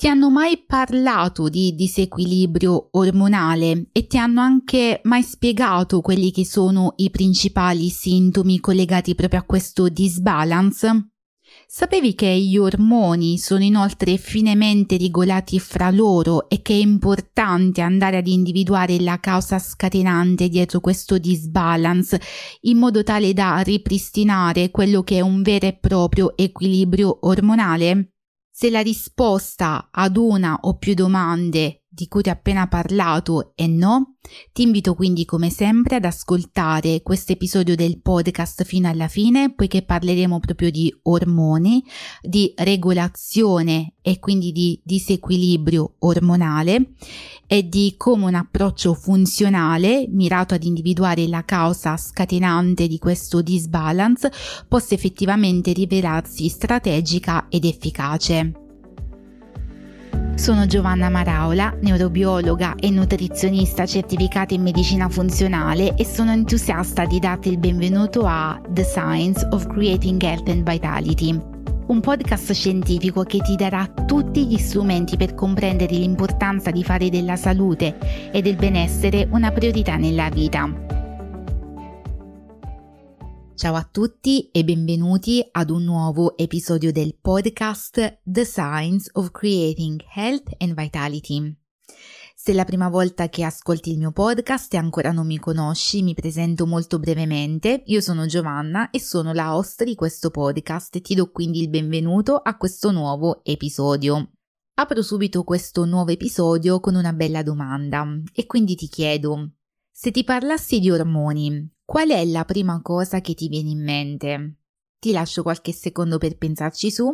Ti hanno mai parlato di disequilibrio ormonale e ti hanno anche mai spiegato quelli che sono i principali sintomi collegati proprio a questo disbalance? Sapevi che gli ormoni sono inoltre finemente regolati fra loro e che è importante andare ad individuare la causa scatenante dietro questo disbalance in modo tale da ripristinare quello che è un vero e proprio equilibrio ormonale? Se la risposta ad una o più domande di cui ti ho appena parlato è no, ti invito quindi come sempre ad ascoltare questo episodio del podcast fino alla fine, poiché parleremo proprio di ormoni, di regolazione e quindi di disequilibrio ormonale e di come un approccio funzionale mirato ad individuare la causa scatenante di questo disbalance possa effettivamente rivelarsi strategica ed efficace. Sono Giovanna Maraola, neurobiologa e nutrizionista certificata in medicina funzionale e sono entusiasta di darti il benvenuto a The Science of Creating Health and Vitality, un podcast scientifico che ti darà tutti gli strumenti per comprendere l'importanza di fare della salute e del benessere una priorità nella vita. Ciao a tutti e benvenuti ad un nuovo episodio del podcast The Science of Creating Health and Vitality. Se è la prima volta che ascolti il mio podcast e ancora non mi conosci, mi presento molto brevemente. Io sono Giovanna e sono la host di questo podcast e ti do quindi il benvenuto a questo nuovo episodio. Apro subito questo nuovo episodio con una bella domanda e quindi ti chiedo, se ti parlassi di ormoni, Qual è la prima cosa che ti viene in mente? Ti lascio qualche secondo per pensarci su.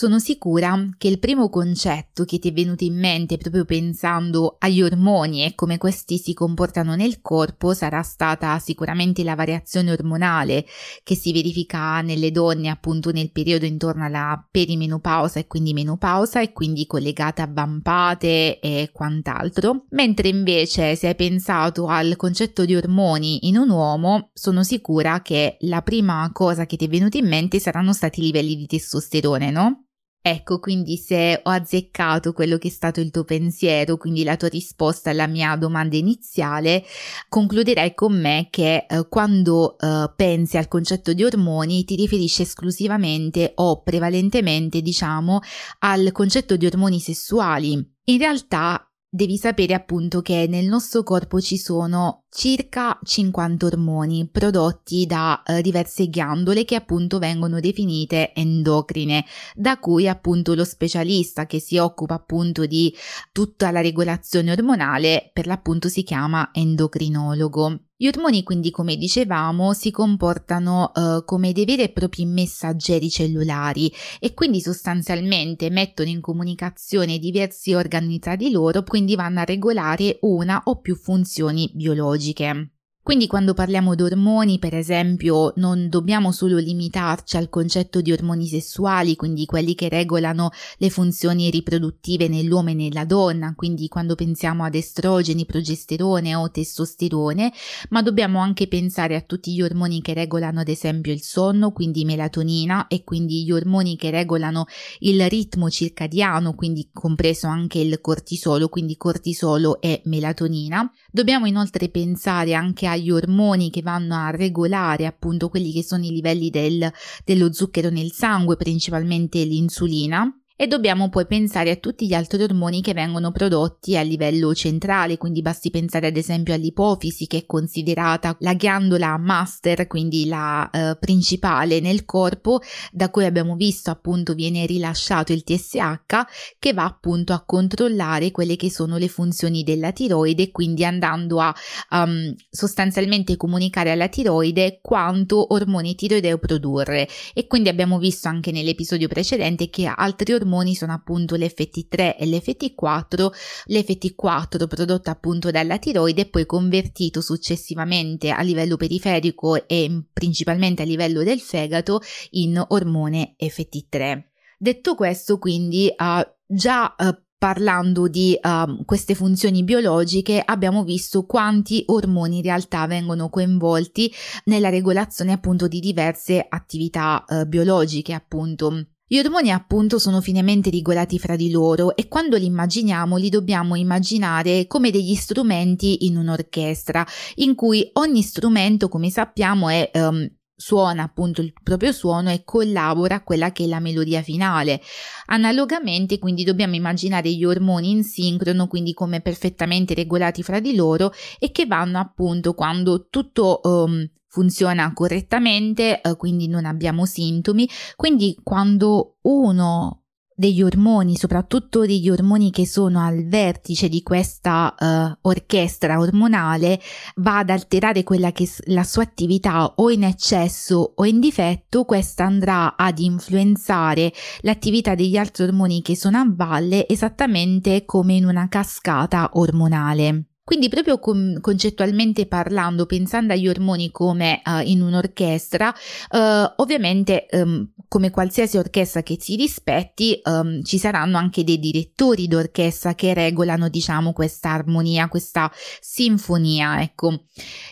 Sono sicura che il primo concetto che ti è venuto in mente proprio pensando agli ormoni e come questi si comportano nel corpo sarà stata sicuramente la variazione ormonale che si verifica nelle donne appunto nel periodo intorno alla perimenopausa e quindi menopausa e quindi collegata a vampate e quant'altro, mentre invece se hai pensato al concetto di ormoni in un uomo sono sicura che la prima cosa che ti è venuta in mente saranno stati i livelli di testosterone, no? Ecco, quindi se ho azzeccato quello che è stato il tuo pensiero, quindi la tua risposta alla mia domanda iniziale, concluderai con me che eh, quando eh, pensi al concetto di ormoni ti riferisci esclusivamente o prevalentemente, diciamo, al concetto di ormoni sessuali. In realtà devi sapere appunto che nel nostro corpo ci sono circa 50 ormoni prodotti da eh, diverse ghiandole che appunto vengono definite endocrine, da cui appunto lo specialista che si occupa appunto di tutta la regolazione ormonale per l'appunto si chiama endocrinologo. Gli ormoni quindi, come dicevamo, si comportano uh, come dei veri e propri messaggeri cellulari e quindi sostanzialmente mettono in comunicazione diversi organi tra di loro, quindi vanno a regolare una o più funzioni biologiche. Quindi quando parliamo di ormoni, per esempio, non dobbiamo solo limitarci al concetto di ormoni sessuali, quindi quelli che regolano le funzioni riproduttive nell'uomo e nella donna, quindi quando pensiamo ad estrogeni, progesterone o testosterone, ma dobbiamo anche pensare a tutti gli ormoni che regolano ad esempio il sonno, quindi melatonina e quindi gli ormoni che regolano il ritmo circadiano, quindi compreso anche il cortisolo, quindi cortisolo e melatonina. Dobbiamo inoltre pensare anche a agli ormoni che vanno a regolare appunto quelli che sono i livelli del, dello zucchero nel sangue, principalmente l'insulina e dobbiamo poi pensare a tutti gli altri ormoni che vengono prodotti a livello centrale, quindi basti pensare ad esempio all'ipofisi che è considerata la ghiandola master, quindi la eh, principale nel corpo, da cui abbiamo visto appunto viene rilasciato il TSH che va appunto a controllare quelle che sono le funzioni della tiroide, quindi andando a um, sostanzialmente comunicare alla tiroide quanto ormoni tiroideo produrre. E quindi abbiamo visto anche nell'episodio precedente che altri ormoni ormoni sono appunto l'FT3 e l'FT4, l'FT4 prodotto appunto dalla tiroide e poi convertito successivamente a livello periferico e principalmente a livello del fegato in ormone FT3. Detto questo, quindi uh, già uh, parlando di uh, queste funzioni biologiche abbiamo visto quanti ormoni in realtà vengono coinvolti nella regolazione appunto di diverse attività uh, biologiche appunto Gli ormoni appunto sono finemente regolati fra di loro e quando li immaginiamo li dobbiamo immaginare come degli strumenti in un'orchestra, in cui ogni strumento, come sappiamo, è um, suona appunto il proprio suono e collabora a quella che è la melodia finale. Analogamente, quindi dobbiamo immaginare gli ormoni in sincrono, quindi come perfettamente regolati fra di loro e che vanno appunto quando tutto um, funziona correttamente, uh, quindi non abbiamo sintomi, quindi quando uno degli ormoni, soprattutto degli ormoni che sono al vertice di questa uh, orchestra ormonale, va ad alterare quella che la sua attività o in eccesso o in difetto, questa andrà ad influenzare l'attività degli altri ormoni che sono a valle esattamente come in una cascata ormonale. Quindi proprio con, concettualmente parlando, pensando agli ormoni come uh, in un'orchestra, uh, ovviamente um, come qualsiasi orchestra che si rispetti, um, ci saranno anche dei direttori d'orchestra che regolano, diciamo, questa armonia, questa sinfonia, ecco.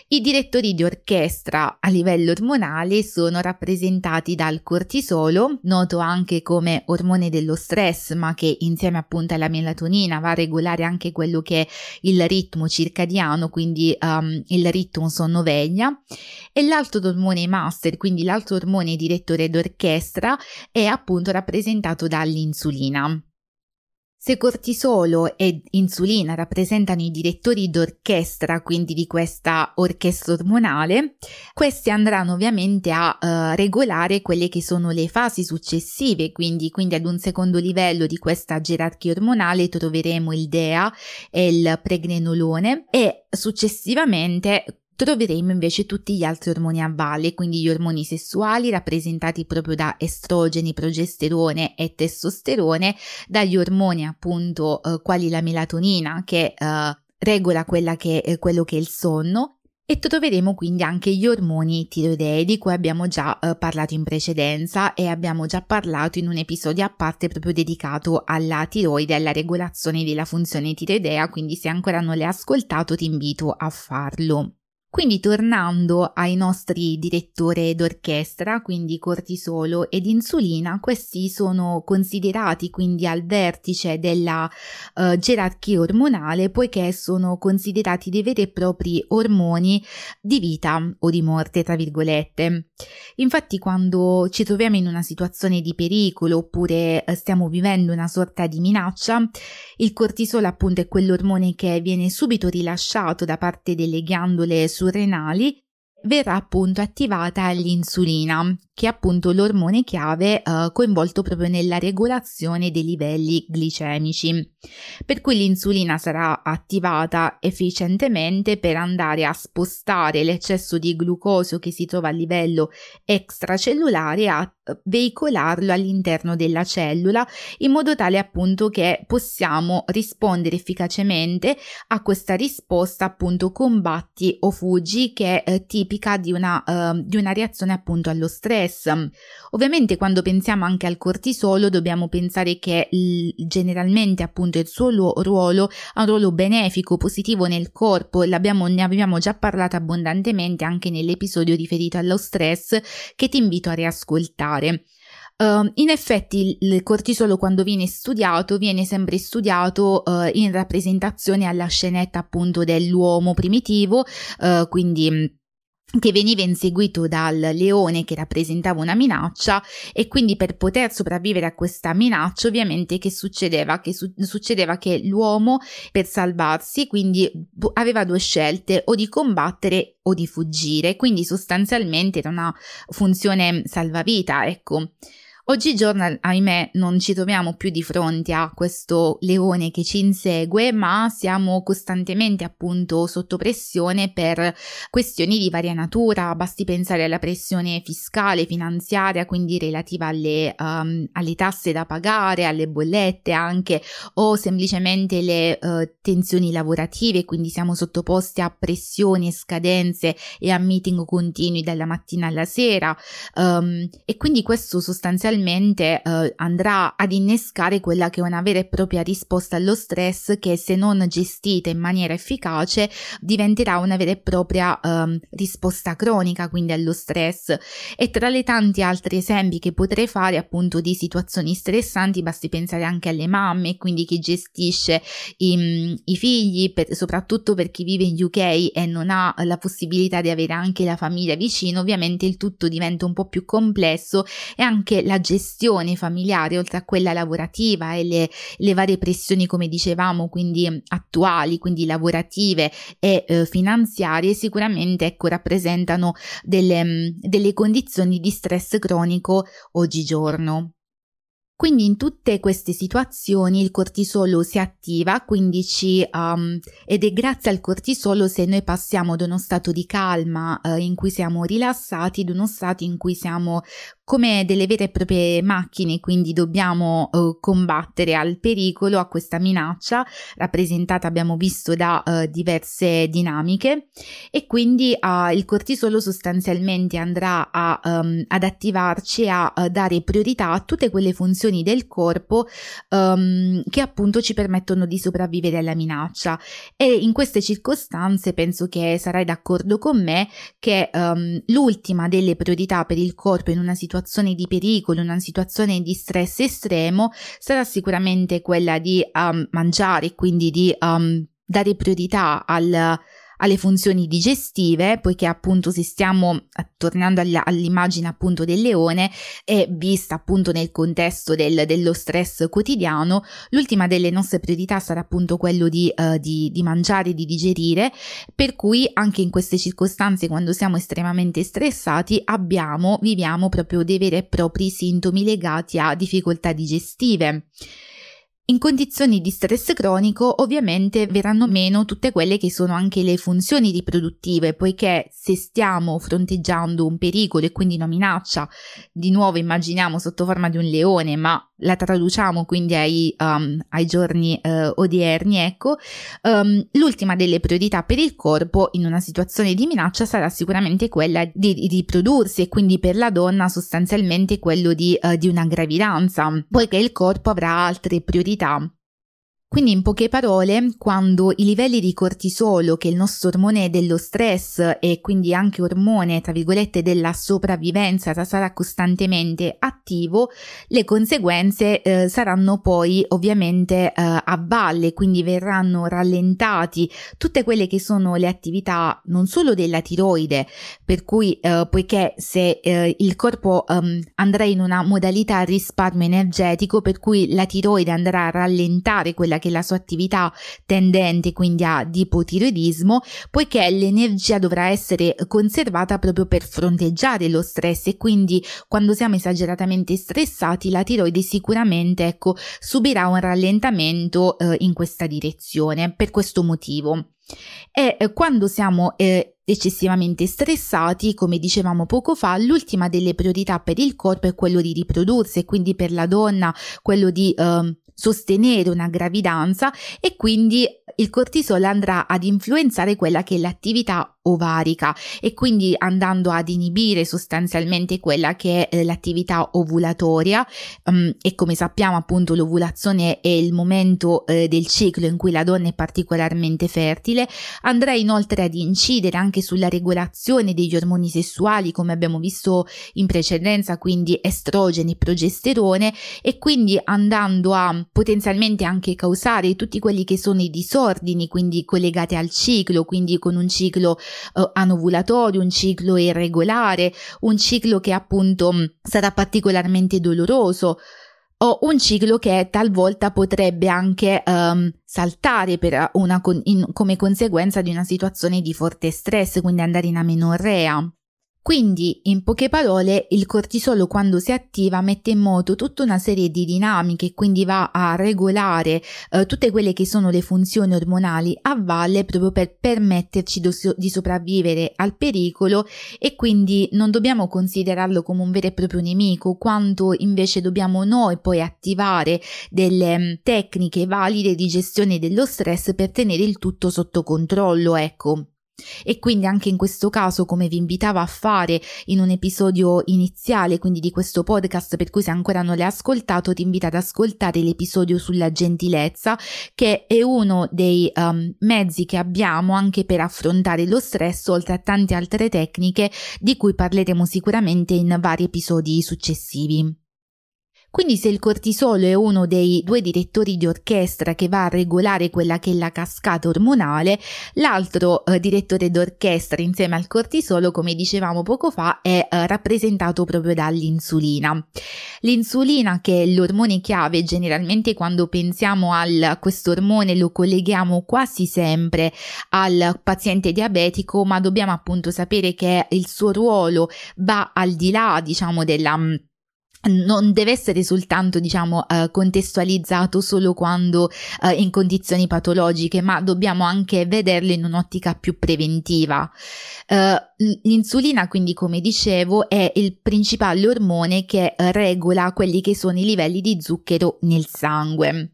I direttori di orchestra a livello ormonale sono rappresentati dal cortisolo, noto anche come ormone dello stress, ma che insieme appunto alla melatonina va a regolare anche quello che è il ritmo circadiano, quindi um, il ritmo sonno-veglia, e l'altro ormone master, quindi l'altro ormone direttore d'orchestra, è appunto rappresentato dall'insulina. Se cortisolo e insulina rappresentano i direttori d'orchestra, quindi di questa orchestra ormonale, questi andranno ovviamente a uh, regolare quelle che sono le fasi successive, quindi, quindi ad un secondo livello di questa gerarchia ormonale troveremo il DEA e il pregnenolone e successivamente troveremo invece tutti gli altri ormoni a valle, quindi gli ormoni sessuali rappresentati proprio da estrogeni, progesterone e testosterone, dagli ormoni appunto eh, quali la melatonina che eh, regola che, eh, quello che è il sonno e troveremo quindi anche gli ormoni tiroidei di cui abbiamo già eh, parlato in precedenza e abbiamo già parlato in un episodio a parte proprio dedicato alla tiroide e alla regolazione della funzione tiroidea, quindi se ancora non l'hai ascoltato ti invito a farlo. Quindi tornando ai nostri direttori d'orchestra, quindi cortisolo ed insulina, questi sono considerati quindi al vertice della uh, gerarchia ormonale poiché sono considerati dei veri e propri ormoni di vita o di morte, tra virgolette. Infatti quando ci troviamo in una situazione di pericolo oppure uh, stiamo vivendo una sorta di minaccia, il cortisolo appunto è quell'ormone che viene subito rilasciato da parte delle ghiandole surrenali verrà appunto attivata l'insulina, che è appunto l'ormone chiave eh, coinvolto proprio nella regolazione dei livelli glicemici. Per cui l'insulina sarà attivata efficientemente per andare a spostare l'eccesso di glucosio che si trova a livello extracellulare a veicolarlo all'interno della cellula in modo tale appunto che possiamo rispondere efficacemente a questa risposta appunto combatti o fuggi che è eh, tipica di una, uh, di una reazione appunto allo stress. Ovviamente quando pensiamo anche al cortisolo dobbiamo pensare che l- generalmente appunto il suo ruolo ha un ruolo benefico, positivo nel corpo, ne abbiamo già parlato abbondantemente anche nell'episodio riferito allo stress che ti invito a riascoltare. Uh, in effetti il cortisolo quando viene studiato viene sempre studiato uh, in rappresentazione alla scenetta appunto dell'uomo primitivo, uh, quindi che veniva inseguito dal leone che rappresentava una minaccia e quindi per poter sopravvivere a questa minaccia ovviamente che succedeva? Che su- succedeva che l'uomo per salvarsi quindi aveva due scelte o di combattere o di fuggire quindi sostanzialmente era una funzione salvavita ecco Oggigiorno, ahimè, non ci troviamo più di fronte a questo leone che ci insegue, ma siamo costantemente appunto sotto pressione per questioni di varia natura. Basti pensare alla pressione fiscale, finanziaria, quindi relativa alle, um, alle tasse da pagare, alle bollette anche, o semplicemente le uh, tensioni lavorative, quindi siamo sottoposti a pressioni scadenze e a meeting continui dalla mattina alla sera. Um, e quindi questo sostanzialmente sostanzialmente eh, andrà ad innescare quella che è una vera e propria risposta allo stress che se non gestita in maniera efficace diventerà una vera e propria eh, risposta cronica quindi allo stress. E tra le tanti altri esempi che potrei fare appunto di situazioni stressanti basti pensare anche alle mamme quindi chi gestisce i, i figli per, soprattutto per chi vive in UK e non ha la possibilità di avere anche la famiglia vicino ovviamente il tutto diventa un po' più complesso e anche la gestione familiare, oltre a quella lavorativa e le, le varie pressioni, come dicevamo, quindi attuali, quindi lavorative e eh, finanziarie, sicuramente ecco, rappresentano delle, delle condizioni di stress cronico oggigiorno. Quindi in tutte queste situazioni il cortisolo si attiva, ci, um, ed è grazie al cortisolo se noi passiamo da uno stato di calma uh, in cui siamo rilassati, ad uno stato in cui siamo come delle vere e proprie macchine, quindi dobbiamo uh, combattere al pericolo, a questa minaccia rappresentata abbiamo visto da uh, diverse dinamiche. E quindi uh, il cortisolo sostanzialmente andrà a, um, ad attivarci a dare priorità a tutte quelle funzioni del corpo um, che appunto ci permettono di sopravvivere alla minaccia. E in queste circostanze penso che sarai d'accordo con me che um, l'ultima delle priorità per il corpo in una situazione di pericolo, una situazione di stress estremo, sarà sicuramente quella di um, mangiare, quindi di dare priorità al alle funzioni digestive, poiché appunto se stiamo eh, tornando alla, all'immagine appunto del leone e vista appunto nel contesto del, dello stress quotidiano, l'ultima delle nostre priorità sarà appunto quello di, uh, di, di mangiare, di digerire, per cui anche in queste circostanze quando siamo estremamente stressati abbiamo, viviamo proprio dei veri e propri sintomi legati a difficoltà digestive. In condizioni di stress cronico ovviamente verranno meno tutte quelle che sono anche le funzioni riproduttive, poiché se stiamo fronteggiando un pericolo e quindi una minaccia, di nuovo immaginiamo sotto forma di un leone, ma la traduciamo quindi ai, um, ai giorni uh, odierni, ecco, um, l'ultima delle priorità per il corpo in una situazione di minaccia sarà sicuramente quella di, riprodursi e quindi per la donna sostanzialmente quello di, uh, di una gravidanza, poiché il corpo avrà altre priorità attività. Quindi in poche parole, quando i livelli di cortisolo, che è il nostro ormone dello stress e quindi anche ormone, tra virgolette, della sopravvivenza, sarà costantemente attivo, le conseguenze eh, saranno poi ovviamente eh, a valle, quindi verranno rallentati tutte quelle che sono le attività non solo della tiroide, per cui eh, poiché se eh, il corpo um, andrà in una modalità risparmio energetico, per cui la tiroide andrà a rallentare quella quella che la sua attività tendente quindi ad ipotiroidismo, poiché l'energia dovrà essere conservata proprio per fronteggiare lo stress e quindi quando siamo esageratamente stressati la tiroide sicuramente ecco subirà un rallentamento eh, in questa direzione per questo motivo. E eh, quando siamo eh, eccessivamente stressati, come dicevamo poco fa, l'ultima delle priorità per il corpo è quello di riprodursi e quindi per la donna quello di eh, sostenere una gravidanza e quindi il cortisolo andrà ad influenzare quella che è l'attività ovarica e quindi andando ad inibire sostanzialmente quella che è eh, l'attività ovulatoria um, e come sappiamo appunto l'ovulazione è il momento eh, del ciclo in cui la donna è particolarmente fertile andrà inoltre ad incidere anche sulla regolazione degli ormoni sessuali come abbiamo visto in precedenza quindi estrogeni progesterone e quindi andando a potenzialmente anche causare tutti quelli che sono i disordini, quindi collegati al ciclo, quindi con un ciclo uh, anovulatorio, un ciclo irregolare, un ciclo che appunto mm, sarà particolarmente doloroso o un ciclo che talvolta potrebbe anche um, saltare una, in, come conseguenza di una situazione di forte stress, quindi andare in amenorrea. Quindi, in poche parole, il cortisolo quando si attiva mette in moto tutta una serie di dinamiche, quindi va a regolare eh, tutte quelle che sono le funzioni ormonali a valle proprio per permetterci do, di sopravvivere al pericolo e quindi non dobbiamo considerarlo come un vero e proprio nemico, quanto invece dobbiamo noi poi attivare delle mm, tecniche valide di gestione dello stress per tenere il tutto sotto controllo, ecco. E quindi anche in questo caso come vi invitavo a fare in un episodio iniziale quindi di questo podcast per cui se ancora non l'hai ascoltato ti invito ad ascoltare l'episodio sulla gentilezza che è uno dei um, mezzi che abbiamo anche per affrontare lo stress oltre a tante altre tecniche di cui parleremo sicuramente in vari episodi successivi. Quindi se il cortisolo è uno dei due direttori di orchestra che va a regolare quella che è la cascata ormonale, l'altro eh, direttore d'orchestra insieme al cortisolo, come dicevamo poco fa, è eh, rappresentato proprio dall'insulina. L'insulina che è l'ormone chiave, generalmente quando pensiamo a questo ormone lo colleghiamo quasi sempre al paziente diabetico, ma dobbiamo appunto sapere che il suo ruolo va al di là, diciamo, della non deve essere soltanto diciamo eh, contestualizzato solo quando eh, in condizioni patologiche ma dobbiamo anche vederlo in un'ottica più preventiva. Eh, l'insulina quindi come dicevo è il principale ormone che regola quelli che sono i livelli di zucchero nel sangue.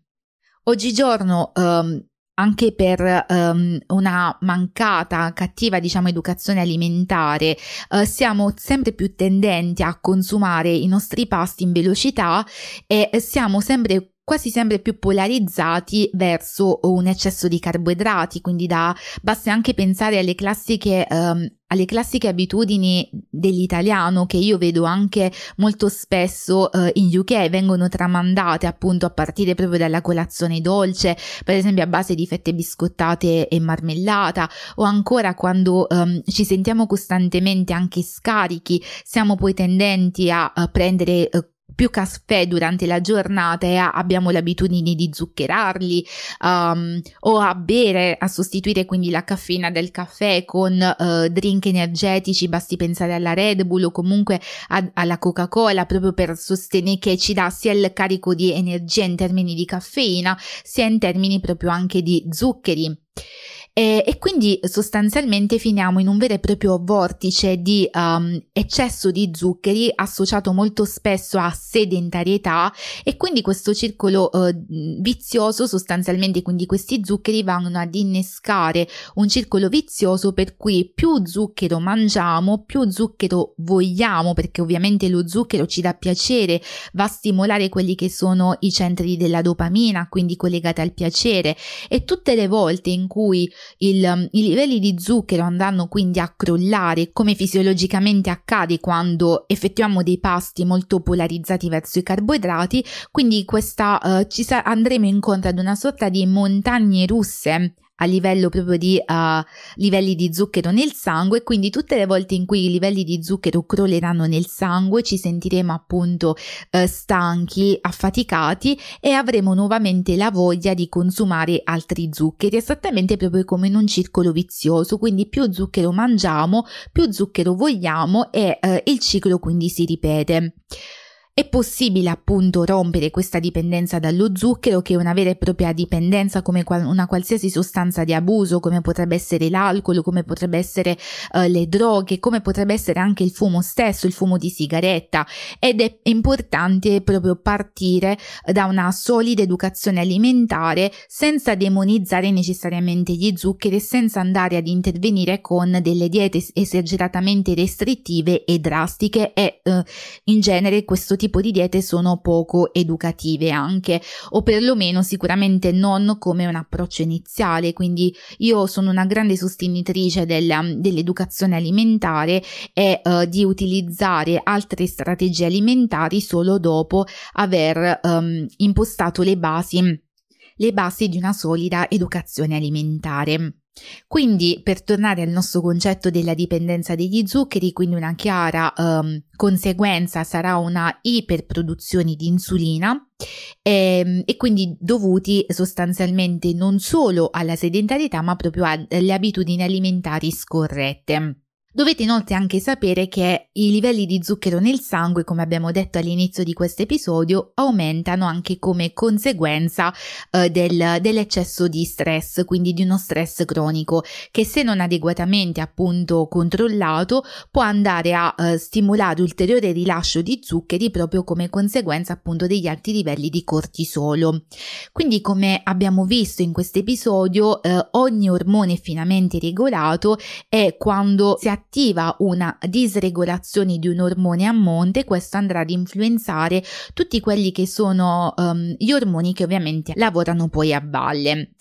Oggigiorno um, anche per um, una mancata, cattiva, diciamo, educazione alimentare, uh, siamo sempre più tendenti a consumare i nostri pasti in velocità e siamo sempre quasi sempre più polarizzati verso un eccesso di carboidrati, quindi da, basta anche pensare alle classiche, um, alle classiche abitudini dell'italiano che io vedo anche molto spesso uh, in UK, vengono tramandate appunto a partire proprio dalla colazione dolce, per esempio a base di fette biscottate e marmellata, o ancora quando um, ci sentiamo costantemente anche scarichi, siamo poi tendenti a, a prendere uh, più caffè durante la giornata e abbiamo l'abitudine di zuccherarli um, o a bere, a sostituire quindi la caffeina del caffè con uh, drink energetici, basti pensare alla Red Bull o comunque a, alla Coca-Cola proprio per sostenere che ci dà sia il carico di energia in termini di caffeina sia in termini proprio anche di zuccheri. E, e, quindi sostanzialmente finiamo in un vero e proprio vortice di um, eccesso di zuccheri associato molto spesso a sedentarietà e quindi questo circolo uh, vizioso sostanzialmente quindi questi zuccheri vanno ad innescare un circolo vizioso per cui più zucchero mangiamo più zucchero vogliamo perché ovviamente lo zucchero ci dà piacere va a stimolare quelli che sono i centri della dopamina quindi collegati al piacere. E tutte le volte in cui il, um, i livelli di zucchero andranno quindi a crollare come fisiologicamente accade quando effettuiamo dei pasti molto polarizzati verso i carboidrati, quindi questa, uh, ci sa- andremo incontro ad una sorta di montagne russe a livello proprio di uh, livelli di zucchero nel sangue, quindi tutte le volte in cui i livelli di zucchero crolleranno nel sangue ci sentiremo appunto uh, stanchi, affaticati e avremo nuovamente la voglia di consumare altri zuccheri, esattamente proprio come in un circolo vizioso, quindi più zucchero mangiamo, più zucchero vogliamo e uh, il ciclo quindi si ripete. È possibile appunto rompere questa dipendenza dallo zucchero che è una vera e propria dipendenza come una qualsiasi sostanza di abuso come potrebbe essere l'alcol, come potrebbe essere uh, le droghe, come potrebbe essere anche il fumo stesso, il fumo di sigaretta. Ed è importante proprio partire da una solida educazione alimentare senza demonizzare necessariamente gli zuccheri e senza andare ad intervenire con delle diete esageratamente restrittive e drastiche. E uh, in genere questo di diete sono poco educative anche, o perlomeno sicuramente non come un approccio iniziale. Quindi io sono una grande sostenitrice della, dell'educazione alimentare e uh, di utilizzare altre strategie alimentari solo dopo aver um, impostato le basi, le basi di una solida educazione alimentare. Quindi, per tornare al nostro concetto della dipendenza degli zuccheri, quindi una chiara um, conseguenza sarà una iperproduzione di insulina e, ehm, e, quindi dovuti sostanzialmente non solo alla sedentarietà ma proprio alle abitudini alimentari scorrette. Dovete inoltre anche sapere che i livelli di zucchero nel sangue, come abbiamo detto all'inizio di questo episodio, aumentano anche come conseguenza eh, del, dell'eccesso di stress, quindi di uno stress cronico, che se non adeguatamente appunto controllato può andare a eh, stimolare ulteriore rilascio di zuccheri proprio come conseguenza appunto degli alti livelli di cortisolo. Quindi come abbiamo visto in questo episodio, eh, ogni ormone finamente regolato è quando si attiva una disregolazione di un ormone a monte, questo andrà ad influenzare tutti quelli che sono um, gli ormoni che ovviamente lavorano poi a valle.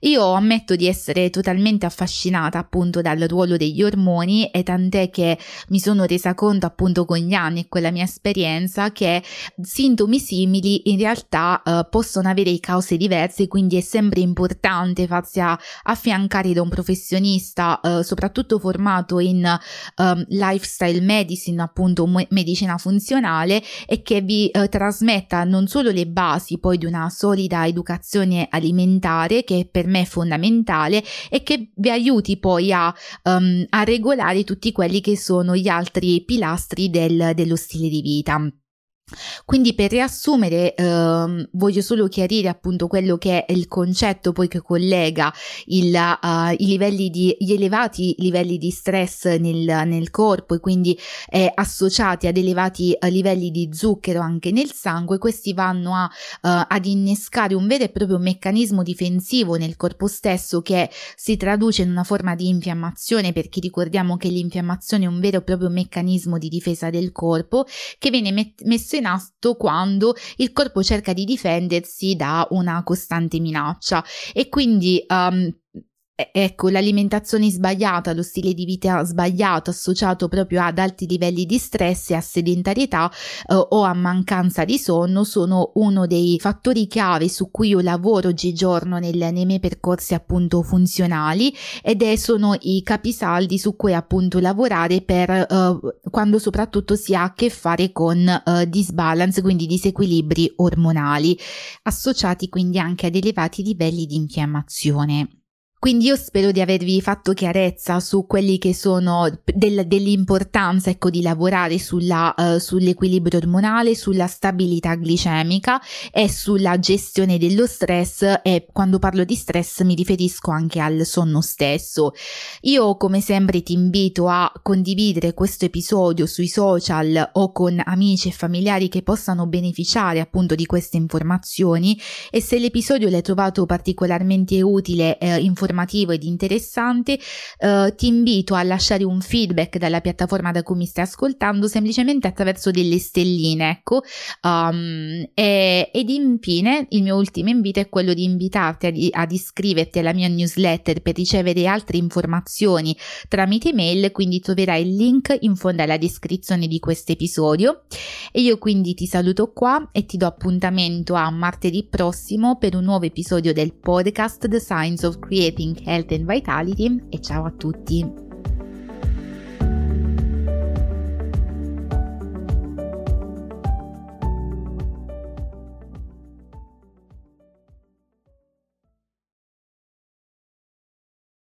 Io ammetto di essere totalmente affascinata appunto dal ruolo degli ormoni e tant'è che mi sono resa conto appunto con gli anni e con la mia esperienza che sintomi simili in realtà uh, possono avere cause diverse, quindi è sempre importante farsi affiancare da un professionista uh, soprattutto formato in um, lifestyle medicine, appunto medicina funzionale e che vi uh, trasmetta non solo le basi poi di una solida educazione alimentare che per me è fondamentale e che vi aiuti poi a, um, a regolare tutti quelli che sono gli altri pilastri del, dello stile di vita. Quindi per riassumere ehm, voglio solo chiarire appunto quello che è il concetto poi che collega il, uh, i livelli di, gli elevati livelli di stress nel, nel corpo e quindi eh, associati ad elevati uh, livelli di zucchero anche nel sangue, questi vanno a, uh, ad innescare un vero e proprio meccanismo difensivo nel corpo stesso che si traduce in una forma di infiammazione perché ricordiamo che l'infiammazione è un vero e proprio meccanismo di difesa del corpo che viene met- messo in atto quando il corpo cerca di difendersi da una costante minaccia. E quindi um, Ecco, l'alimentazione sbagliata, lo stile di vita sbagliato associato proprio ad alti livelli di stress e a sedentarietà eh, o a mancanza di sonno sono uno dei fattori chiave su cui io lavoro oggigiorno nel, nei miei percorsi appunto funzionali ed è, sono i capisaldi su cui appunto lavorare per eh, quando soprattutto si ha a che fare con eh, disbalance, quindi disequilibri ormonali, associati quindi anche ad elevati livelli di infiammazione. Quindi io spero di avervi fatto chiarezza su quelli che sono del, dell'importanza ecco, di lavorare sulla, uh, sull'equilibrio ormonale, sulla stabilità glicemica e sulla gestione dello stress e quando parlo di stress mi riferisco anche al sonno stesso. Io come sempre ti invito a condividere questo episodio sui social o con amici e familiari che possano beneficiare appunto di queste informazioni e se l'episodio l'hai trovato particolarmente utile eh, informativo ed interessante, eh, ti invito a lasciare un feedback dalla piattaforma da cui mi stai ascoltando semplicemente attraverso delle stelline, ecco. Um, e, ed infine il mio ultimo invito è quello di invitarti ad, ad iscriverti alla mia newsletter per ricevere altre informazioni tramite mail, quindi troverai il link in fondo alla descrizione di questo episodio. E io quindi ti saluto qua e ti do appuntamento a martedì prossimo per un nuovo episodio del podcast The Science of Creating Health and Vitality e ciao a tutti!